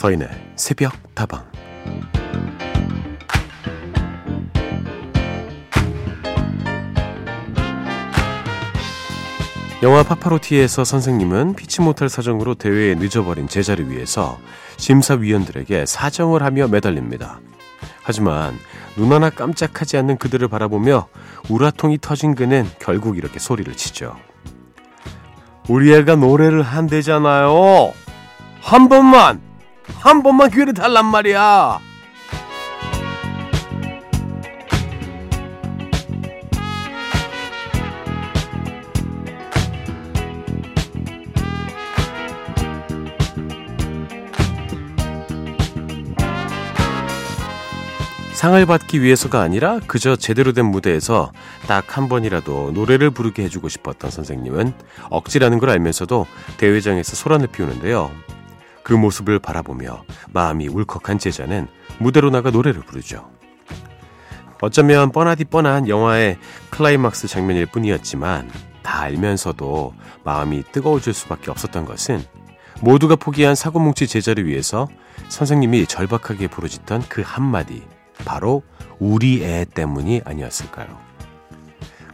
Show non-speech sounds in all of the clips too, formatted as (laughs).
서인의 새벽 다방 영화 파파로티에서 선생님은 피치 못할 사정으로 대회에 늦어버린 제자를 위해서 심사위원들에게 사정을 하며 매달립니다. 하지만 눈 하나 깜짝하지 않는 그들을 바라보며 우라통이 터진 그는 결국 이렇게 소리를 치죠. 우리 애가 노래를 한대잖아요. 한 번만, 한 번만 기회를 달란 말이야. 상을 받기 위해서가 아니라 그저 제대로 된 무대에서 딱 한 번이라도 노래를 부르게 해주고 싶었던 선생님은 억지라는 걸 알면서도 대회장에서 소란을 피우는데요. 그 모습을 바라보며 마음이 울컥한 제자는 무대로 나가 노래를 부르죠. 어쩌면 뻔하디 뻔한 영화의 클라이막스 장면일 뿐이었지만 다 알면서도 마음이 뜨거워질 수밖에 없었던 것은 모두가 포기한 사고뭉치 제자를 위해서 선생님이 절박하게 부르짖던 그 한마디 바로 우리 애 때문이 아니었을까요?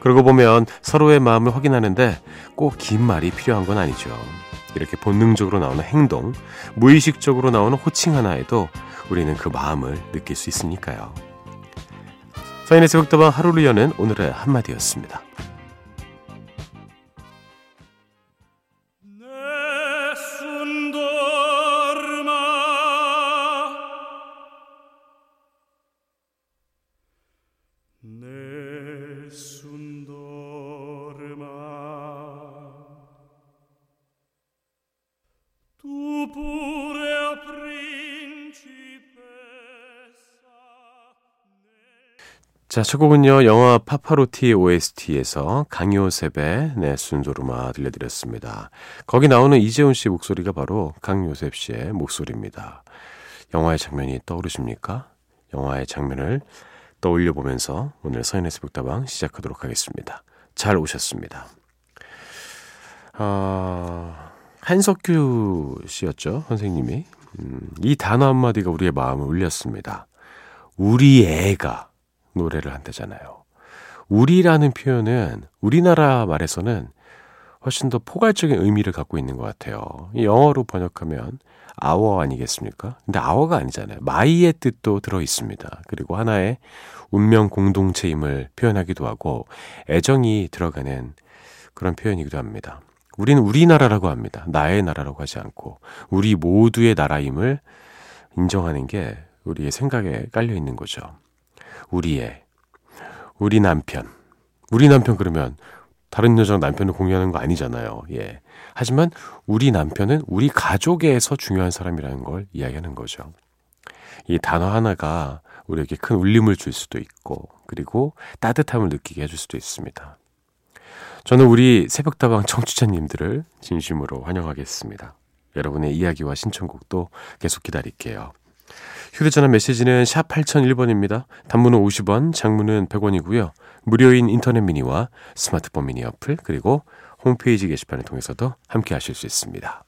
그러고 보면 서로의 마음을 확인하는데 꼭 긴 말이 필요한 건 아니죠. 이렇게 본능적으로 나오는 행동, 무의식적으로 나오는 호칭 하나에도 우리는 그 마음을 느낄 수 있으니까요. 서인의 새벽다방 하루를 여는 오늘의 한마디였습니다. 자, 첫 곡은요, 영화 파파로티 OST에서 강요셉의 네 순조르마 들려드렸습니다. 거기 나오는 이재훈 씨 목소리가 바로 강요셉 씨의 목소리입니다. 영화의 장면이 떠오르십니까? 영화의 장면을 떠올려 보면서 오늘 서인의 새벽다방 시작하도록 하겠습니다. 잘 오셨습니다. 어, 한석규 씨였죠, 선생님이. 음, 이 단어 한마디가 우리의 마음을 울렸습니다. 우리 애가 노래를 한다잖아요. 우리라는 표현은 우리나라 말에서는 훨씬 더 포괄적인 의미를 갖고 있는 것 같아요. 영어로 번역하면 our 아니겠습니까? 근데 our가 아니잖아요. my의 뜻도 들어 있습니다. 그리고 하나의 운명 공동체임을 표현하기도 하고 애정이 들어가는 그런 표현이기도 합니다. 우리는 우리나라라고 합니다. 나의 나라라고 하지 않고 우리 모두의 나라임을 인정하는 게 우리의 생각에 깔려 있는 거죠. 우리의 우리 남편 우리 남편 그러면 다른 여자랑 남편을 공유하는 거 아니잖아요. 예. 하지만 우리 남편은 우리 가족에서 중요한 사람이라는 걸 이야기하는 거죠. 이 단어 하나가 우리에게 큰 울림을 줄 수도 있고 그리고 따뜻함을 느끼게 해줄 수도 있습니다. 저는 우리 새벽다방 청취자님들을 진심으로 환영하겠습니다. 여러분의 이야기와 신청곡도 계속 기다릴게요. 휴대전화 메시지는 샵 8001번입니다. 단문은 50원, 장문은 100원이고요. 무료인 인터넷 미니와 스마트폰 미니 어플 그리고 홈페이지 게시판을 통해서도 함께 하실 수 있습니다.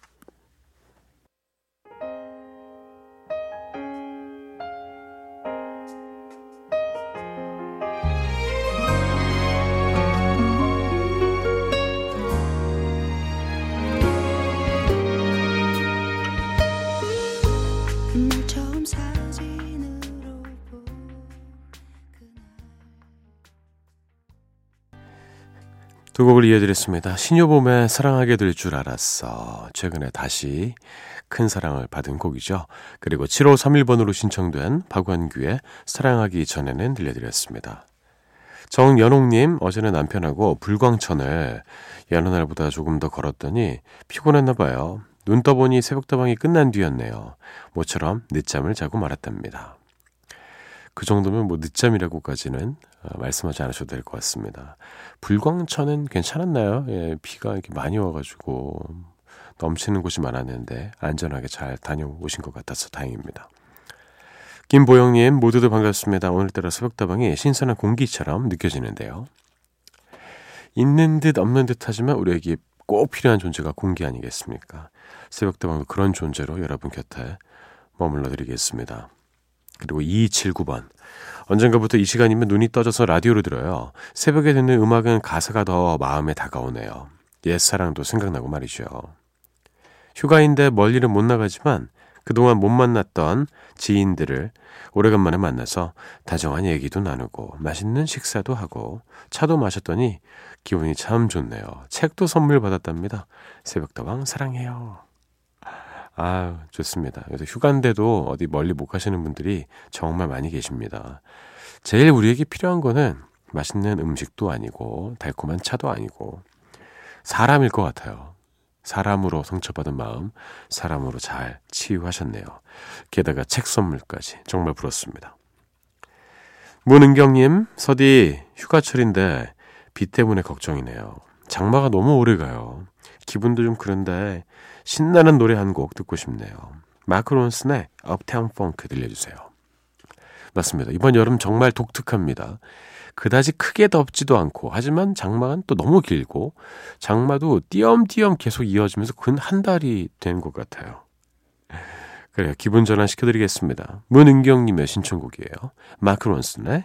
곡을 이어드렸습니다. 신효봄의 사랑하게 될 줄 알았어. 최근에 다시 큰 사랑을 받은 곡이죠. 그리고 7531번으로 신청된 박원규의 사랑하기 전에는 들려드렸습니다. 정연옥님, 어제는 남편하고 불광천을 여느 날보다 조금 더 걸었더니 피곤했나 봐요. 눈 떠보니 새벽다방이 끝난 뒤였네요. 모처럼 늦잠을 자고 말았답니다. 그 정도면 뭐 늦잠이라고까지는 어, 말씀하지 않으셔도 될 것 같습니다. 불광천은 괜찮았나요? 예, 비가 이렇게 많이 와가지고 넘치는 곳이 많았는데 안전하게 잘 다녀오신 것 같아서 다행입니다. 김보영님 모두들 반갑습니다. 오늘따라 새벽다방이 신선한 공기처럼 느껴지는데요. 있는 듯 없는 듯 하지만 우리에게 꼭 필요한 존재가 공기 아니겠습니까? 새벽다방도 그런 존재로 여러분 곁에 머물러 드리겠습니다. 그리고 2279번. 언젠가부터 이 시간이면 눈이 떠져서 라디오를 들어요. 새벽에 듣는 음악은 가사가 더 마음에 다가오네요. 옛사랑도 생각나고 말이죠. 휴가인데 멀리는 못 나가지만 그동안 못 만났던 지인들을 오래간만에 만나서 다정한 얘기도 나누고 맛있는 식사도 하고 차도 마셨더니 기분이 참 좋네요. 책도 선물 받았답니다. 새벽다방 사랑해요. 아유, 좋습니다. 그래서 휴가인데도 어디 멀리 못 가시는 분들이 정말 많이 계십니다. 제일 우리에게 필요한 거는 맛있는 음식도 아니고 달콤한 차도 아니고 사람일 것 같아요. 사람으로 상처받은 마음, 사람으로 잘 치유하셨네요. 게다가 책 선물까지 정말 부럽습니다. 문은경님, 서디 휴가철인데 비 때문에 걱정이네요. 장마가 너무 오래 가요. 기분도 좀 그런데 신나는 노래 한 곡 듣고 싶네요. 마크론슨의 업타운 펑크 들려주세요. 맞습니다. 이번 여름 정말 독특합니다. 그다지 크게 덥지도 않고 하지만 장마는 또 너무 길고 장마도 띄엄띄엄 계속 이어지면서 근 한 달이 된 것 같아요. 그래요. 기분 전환 시켜드리겠습니다. 문은경님의 신청곡이에요. 마크 론슨의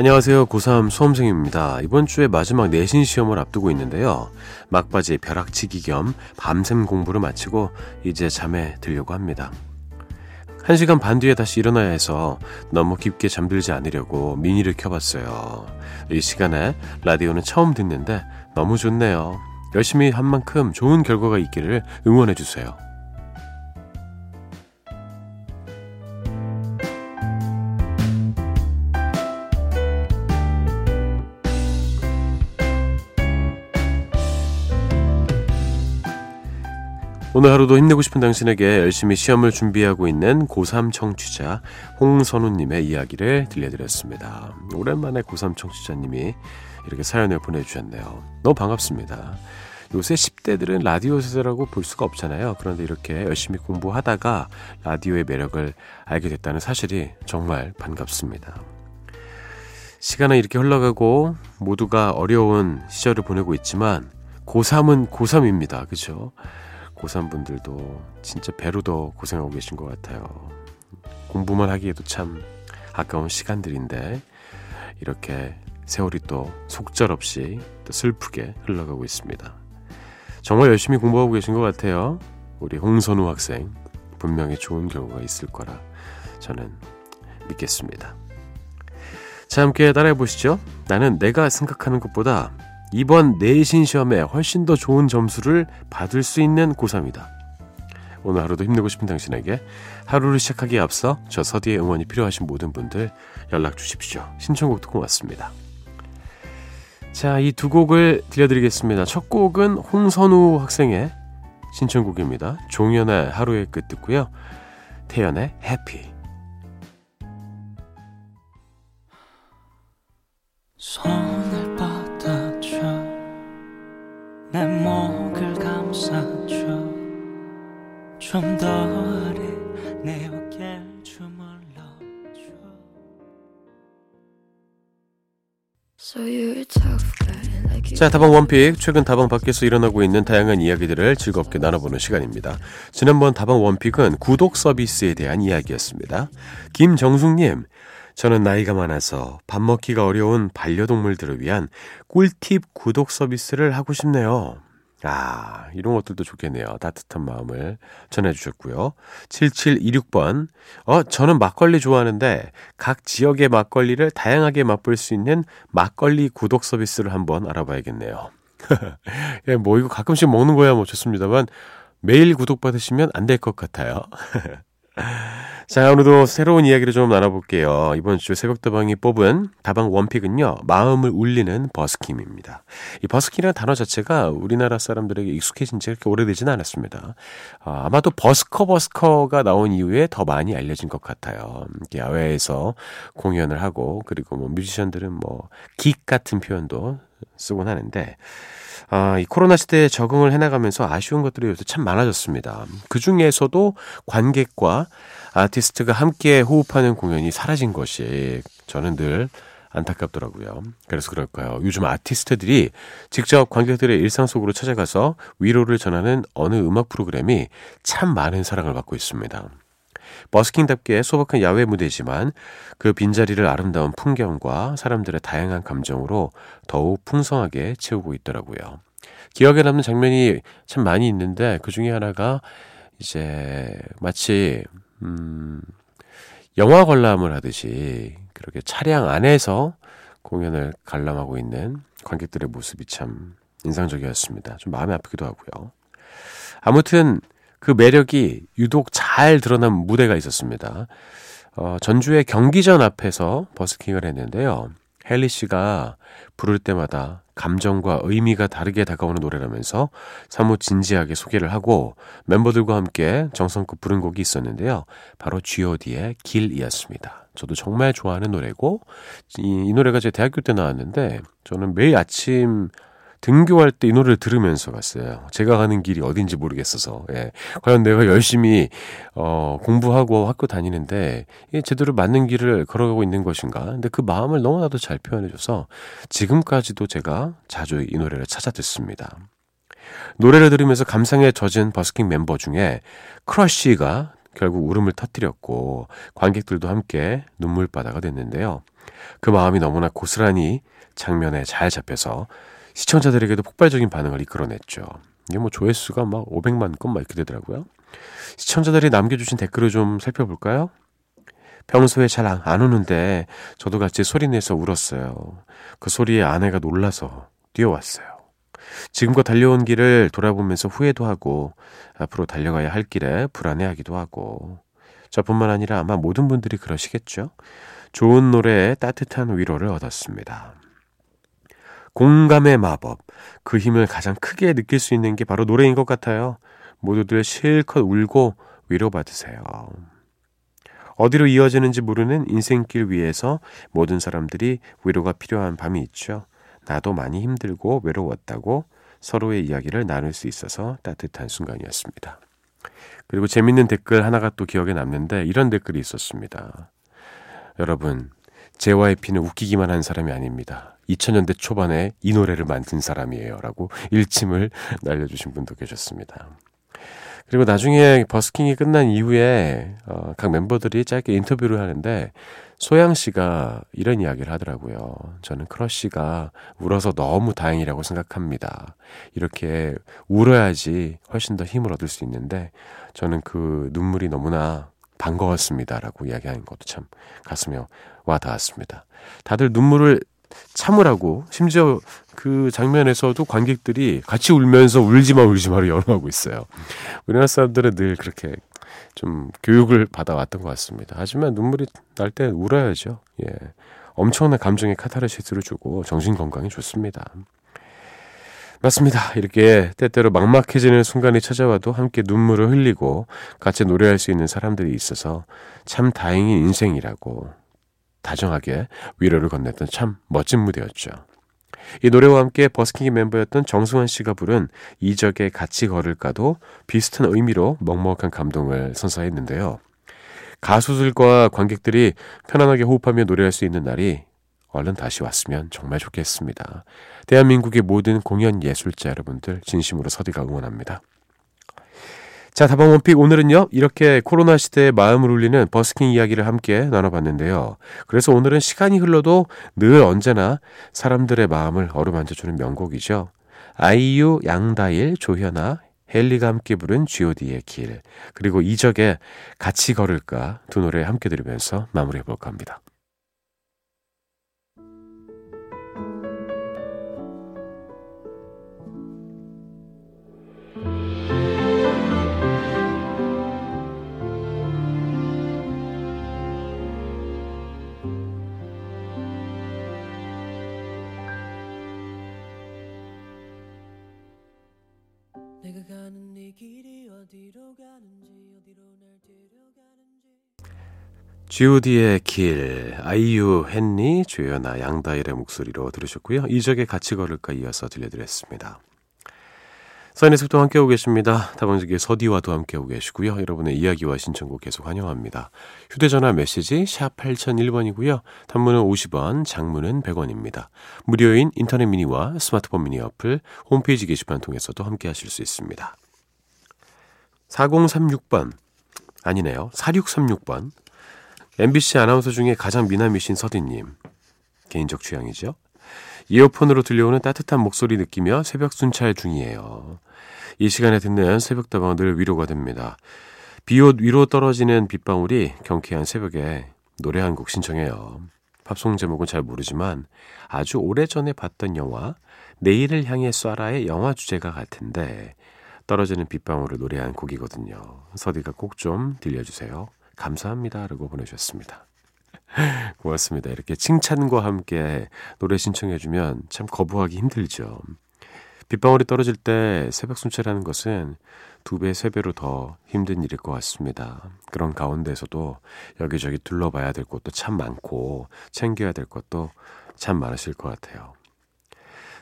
안녕하세요. 고3 수험생입니다. 이번 주에 마지막 내신 시험을 앞두고 있는데요. 막바지 벼락치기 겸 밤샘 공부를 마치고 이제 잠에 들려고 합니다. 1시간 반 뒤에 다시 일어나야 해서 너무 깊게 잠들지 않으려고 미니를 켜봤어요. 이 시간에 라디오는 처음 듣는데 너무 좋네요. 열심히 한 만큼 좋은 결과가 있기를 응원해주세요. 오늘 하루도 힘내고 싶은 당신에게 열심히 시험을 준비하고 있는 고3 청취자 홍선우님의 이야기를 들려드렸습니다. 오랜만에 고3 청취자님이 이렇게 사연을 보내주셨네요. 너무 반갑습니다. 요새 10대들은 라디오 세대라고 볼 수가 없잖아요. 그런데 이렇게 열심히 공부하다가 라디오의 매력을 알게 됐다는 사실이 정말 반갑습니다. 시간은 이렇게 흘러가고 모두가 어려운 시절을 보내고 있지만 고3은 고3입니다. 그죠? 고3 분들도 진짜 배로 더 고생하고 계신 것 같아요. 공부만 하기에도 참 아까운 시간들인데 이렇게 세월이 또 속절없이 또 슬프게 흘러가고 있습니다. 정말 열심히 공부하고 계신 것 같아요. 우리 홍선우 학생 분명히 좋은 결과가 있을 거라 저는 믿겠습니다. 자, 함께 따라해 보시죠. 나는 내가 생각하는 것보다 이번 내신 시험에 훨씬 더 좋은 점수를 받을 수 있는 고3이다. 오늘 하루도 힘내고 싶은 당신에게 하루를 시작하기에 앞서 저 서디의 응원이 필요하신 모든 분들 연락 주십시오. 신청곡도 고맙습니다. 자, 이 두 곡을 들려드리겠습니다. 첫 곡은 홍선우 학생의 신청곡입니다. 종현의 하루의 끝 듣고요. 태연의 해피. 손 내 목을 감싸줘 좀 더 아래 내 어깨를 주물러줘 자, 다방 원픽. 최근 다방 밖에서 일어나고 있는 다양한 이야기들을 즐겁게 나눠보는 시간입니다. 지난번 다방 원픽은 구독 서비스에 대한 이야기였습니다. 김정숙님, 저는 나이가 많아서 밥 먹기가 어려운 반려동물들을 위한 꿀팁 구독 서비스를 하고 싶네요. 아, 이런 것들도 좋겠네요. 따뜻한 마음을 전해주셨고요. 7726번. 어, 저는 막걸리 좋아하는데 각 지역의 막걸리를 다양하게 맛볼 수 있는 막걸리 구독 서비스를 한번 알아봐야겠네요. (laughs) 예, 뭐 이거 가끔씩 먹는 거야 뭐 좋습니다만 매일 구독받으시면 안 될 것 같아요. (laughs) 자, 오늘도 새로운 이야기를 좀 나눠볼게요. 이번 주 새벽다방이 뽑은 다방 원픽은요, 마음을 울리는 버스킹입니다. 이 버스킹이라는 단어 자체가 우리나라 사람들에게 익숙해진 지 그렇게 오래되지는 않았습니다. 아, 아마도 버스커 버스커가 나온 이후에 더 많이 알려진 것 같아요. 야외에서 공연을 하고, 그리고 뭐 뮤지션들은 뭐, 긱 같은 표현도 쓰곤 하는데, 아, 이 코로나 시대에 적응을 해나가면서 아쉬운 것들이 요새 참 많아졌습니다. 그 중에서도 관객과 아티스트가 함께 호흡하는 공연이 사라진 것이 저는 늘 안타깝더라고요. 그래서 그럴까요? 요즘 아티스트들이 직접 관객들의 일상 속으로 찾아가서 위로를 전하는 어느 음악 프로그램이 참 많은 사랑을 받고 있습니다. 버스킹답게 소박한 야외 무대지만 그 빈자리를 아름다운 풍경과 사람들의 다양한 감정으로 더욱 풍성하게 채우고 있더라고요. 기억에 남는 장면이 참 많이 있는데 그 중에 하나가 이제 마치 음 영화 관람을 하듯이 그렇게 차량 안에서 공연을 관람하고 있는 관객들의 모습이 참 인상적이었습니다. 좀 마음이 아프기도 하고요. 아무튼 그 매력이 유독 잘 드러난 무대가 있었습니다. 어, 전주의 경기전 앞에서 버스킹을 했는데요. 헨리 씨가 부를 때마다 감정과 의미가 다르게 다가오는 노래라면서 사뭇 진지하게 소개를 하고 멤버들과 함께 정성껏 부른 곡이 있었는데요. 바로 G.O.D의 길이었습니다. 저도 정말 좋아하는 노래고 이, 이 노래가 제 대학교 때 나왔는데 저는 매일 아침 등교할 때 이 노래를 들으면서 갔어요. 제가 가는 길이 어딘지 모르겠어서. 예. 과연 내가 열심히 어, 공부하고 학교 다니는데 이 제대로 맞는 길을 걸어가고 있는 것인가? 근데 그 마음을 너무나도 잘 표현해줘서 지금까지도 제가 자주 이 노래를 찾아 듣습니다. 노래를 들으면서 감상에 젖은 버스킹 멤버 중에 크러쉬가 결국 울음을 터뜨렸고 관객들도 함께 눈물바다가 됐는데요. 그 마음이 너무나 고스란히 장면에 잘 잡혀서 시청자들에게도 폭발적인 반응을 이끌어냈죠. 이게 뭐 조회수가 막 500만 건 막 이렇게 되더라고요. 시청자들이 남겨주신 댓글을 좀 살펴볼까요? 평소에 잘 안 우는데 저도 같이 소리내서 울었어요. 그 소리에 아내가 놀라서 뛰어왔어요. 지금껏 달려온 길을 돌아보면서 후회도 하고 앞으로 달려가야 할 길에 불안해하기도 하고 저뿐만 아니라 아마 모든 분들이 그러시겠죠. 좋은 노래에 따뜻한 위로를 얻었습니다. 공감의 마법. 그 힘을 가장 크게 느낄 수 있는 게 바로 노래인 것 같아요. 모두들 실컷 울고 위로받으세요. 어디로 이어지는지 모르는 인생길 위에서 모든 사람들이 위로가 필요한 밤이 있죠. 나도 많이 힘들고 외로웠다고 서로의 이야기를 나눌 수 있어서 따뜻한 순간이었습니다. 그리고 재밌는 댓글 하나가 또 기억에 남는데 이런 댓글이 있었습니다. 여러분, JYP는 웃기기만 한 사람이 아닙니다. 2000년대 초반에 이 노래를 만든 사람이에요. 라고 일침을 날려주신 분도 계셨습니다. 그리고 나중에 버스킹이 끝난 이후에 어, 각 멤버들이 짧게 인터뷰를 하는데 소양 씨가 이런 이야기를 하더라고요. 저는 크러쉬가 울어서 너무 다행이라고 생각합니다. 이렇게 울어야지 훨씬 더 힘을 얻을 수 있는데 저는 그 눈물이 너무나 반가웠습니다라고 이야기하는 것도 참 가슴에 와 닿았습니다. 다들 눈물을 참으라고 심지어 그 장면에서도 관객들이 같이 울면서 울지마 울지마를 연호하고 있어요. 우리나라 사람들은 늘 그렇게 좀 교육을 받아왔던 것 같습니다. 하지만 눈물이 날 때 울어야죠. 예. 엄청난 감정의 카타르시스를 주고 정신 건강에 좋습니다. 맞습니다. 이렇게 때때로 막막해지는 순간이 찾아와도 함께 눈물을 흘리고 같이 노래할 수 있는 사람들이 있어서 참 다행인 인생이라고 다정하게 위로를 건넸던 참 멋진 무대였죠. 이 노래와 함께 버스킹의 멤버였던 정승환 씨가 부른 이적의 같이 걸을까도 비슷한 의미로 먹먹한 감동을 선사했는데요. 가수들과 관객들이 편안하게 호흡하며 노래할 수 있는 날이 얼른 다시 왔으면 정말 좋겠습니다. 대한민국의 모든 공연 예술자 여러분들 진심으로 서디가 응원합니다. 자, 다방 원픽 오늘은요, 이렇게 코로나 시대에 마음을 울리는 버스킹 이야기를 함께 나눠봤는데요. 그래서 오늘은 시간이 흘러도 늘 언제나 사람들의 마음을 어루만져주는 명곡이죠. 아이유, 양다일, 조현아, 헬리가 함께 부른 G.O.D의 길, 그리고 이적의 같이 걸을까 두 노래 함께 들으면서 마무리해볼까 합니다. G.O.D의 길, 아이유, 헨리, 조연아, 양다일의 목소리로 들으셨고요. 이적의 같이 걸을까 이어서 들려드렸습니다. 사인의 습도 함께하고 계십니다. 다방지기 서디와도 함께하고 계시고요. 여러분의 이야기와 신청곡 계속 환영합니다. 휴대전화 메시지 샵 8001번이고요. 단문은 50원, 장문은 100원입니다. 무료인 인터넷 미니와 스마트폰 미니 어플, 홈페이지 게시판 통해서도 함께하실 수 있습니다. 4036번, 아니네요. 4636번. MBC 아나운서 중에 가장 미남이신 서디님. 개인적 취향이죠. 이어폰으로 들려오는 따뜻한 목소리 느끼며 새벽 순찰 중이에요. 이 시간에 듣는 새벽다방 늘 위로가 됩니다. 비옷 위로 떨어지는 빗방울이 경쾌한 새벽에 노래 한 곡 신청해요. 팝송 제목은 잘 모르지만 아주 오래전에 봤던 영화 내일을 향해 쏴라의 영화 주제가 같은데 떨어지는 빗방울을 노래한 곡이거든요. 서디가 꼭 좀 들려주세요. 감사합니다. 라고 보내주셨습니다. (laughs) 고맙습니다. 이렇게 칭찬과 함께 노래 신청해주면 참 거부하기 힘들죠. 빗방울이 떨어질 때 새벽 순찰하는 것은 두 배, 세 배로 더 힘든 일일 것 같습니다. 그런 가운데서도 여기저기 둘러봐야 될 것도 참 많고 챙겨야 될 것도 참 많으실 것 같아요.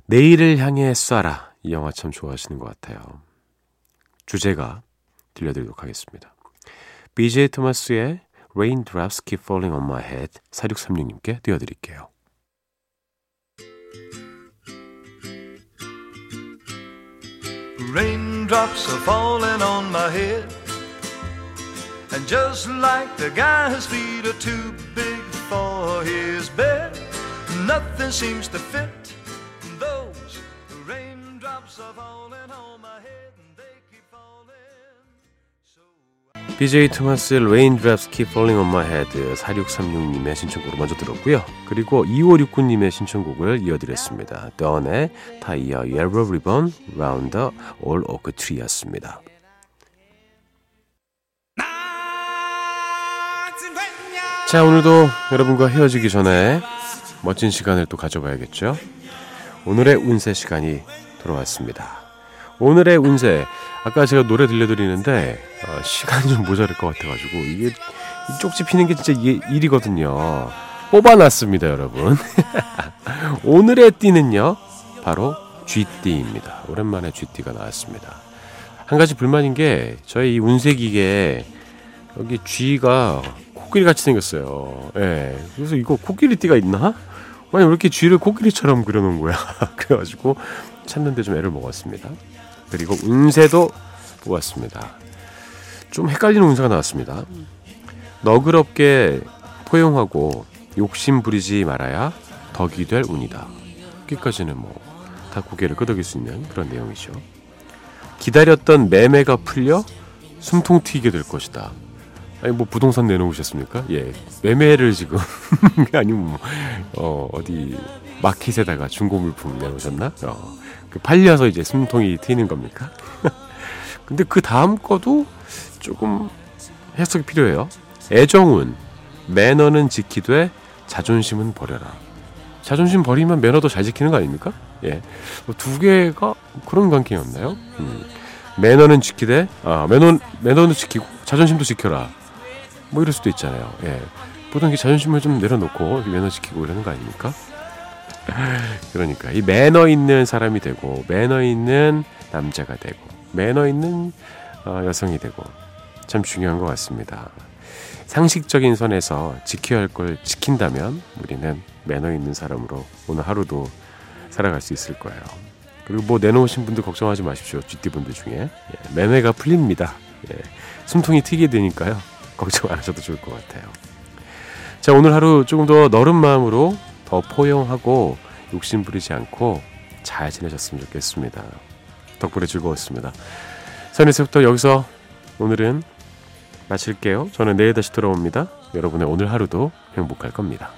내일을 향해 쏴라. 이 영화 참 좋아하시는 것 같아요. 주제가 들려드리도록 하겠습니다. BJ 토마스의 Raindrops Keep Falling on My Head 4636님께 띄워드릴게요. Raindrops are falling on my head And just like the guy whose feet are too big for his bed Nothing seems to fit Those raindrops are falling BJ 토마스의 Raindrops Keep Falling on My Head 4636님의 신청곡으로 먼저 들었고요. 그리고 2569님의 신청곡을 이어드렸습니다. Dawn의 타이어 Yellow Ribbon Round the All Oak Tree였습니다. 자 오늘도 여러분과 헤어지기 전에 멋진 시간을 또 가져봐야겠죠. 오늘의 운세 시간이 돌아왔습니다. 오늘의 운세 아까 제가 노래 들려드리는데 어, 시간이 좀 모자랄 것 같아가지고 이게 이 쪽지 피는 게 진짜 이게 일이거든요. 뽑아놨습니다, 여러분. (laughs) 오늘의 띠는요, 바로 쥐띠입니다. 오랜만에 쥐띠가 나왔습니다. 한 가지 불만인 게 저희 이 운세기계 여기 쥐가 코끼리 같이 생겼어요. 예. 네, 그래서 이거 코끼리 띠가 있나? 아니 왜 이렇게 쥐를 코끼리처럼 그려놓은 거야? (laughs) 그래가지고 찾는데 좀 애를 먹었습니다. 그리고 운세도 뽑았습니다. 좀 헷갈리는 운세가 나왔습니다. 너그럽게 포용하고 욕심 부리지 말아야 덕이 될 운이다. 여기까지는 뭐 다 고개를 끄덕일 수 있는 그런 내용이죠. 기다렸던 매매가 풀려 숨통 튀게 될 것이다. 아니 뭐 부동산 내놓으셨습니까? 예, 매매를 지금 (laughs) 아니면 뭐, 어, 어디 마켓에다가 중고 물품 내놓으셨나? 어, 그 팔려서 이제 숨통이 트이는 겁니까? (laughs) 근데 그 다음 거도 조금 해석이 필요해요. 애정은 매너는 지키되 자존심은 버려라. 자존심 버리면 매너도 잘 지키는 거 아닙니까? 예. 뭐두 개가 그런 관계였나요? 음. 매너는 지키되, 아, 매너, 매너는 지키고 자존심도 지켜라. 뭐 이럴 수도 있잖아요. 예. 보통 이 자존심을 좀 내려놓고 매너 지키고 이러는 거 아닙니까? (laughs) 그러니까 이 매너 있는 사람이 되고 매너 있는 남자가 되고 매너 있는 어, 여성이 되고 참 중요한 것 같습니다. 상식적인 선에서 지켜야 할 걸 지킨다면 우리는 매너 있는 사람으로 오늘 하루도 살아갈 수 있을 거예요. 그리고 뭐 내놓으신 분들 걱정하지 마십시오. GT 분들 중에 예, 매매가 풀립니다. 예, 숨통이 튀게 되니까요. 걱정 안 하셔도 좋을 것 같아요. 자 오늘 하루 조금 더 너른 마음으로 더 포용하고 욕심 부리지 않고 잘 지내셨으면 좋겠습니다. 덕분에 즐거웠습니다. 선에서부터 여기서 오늘은 마칠게요. 저는 내일 다시 돌아옵니다. 여러분의 오늘 하루도 행복할 겁니다.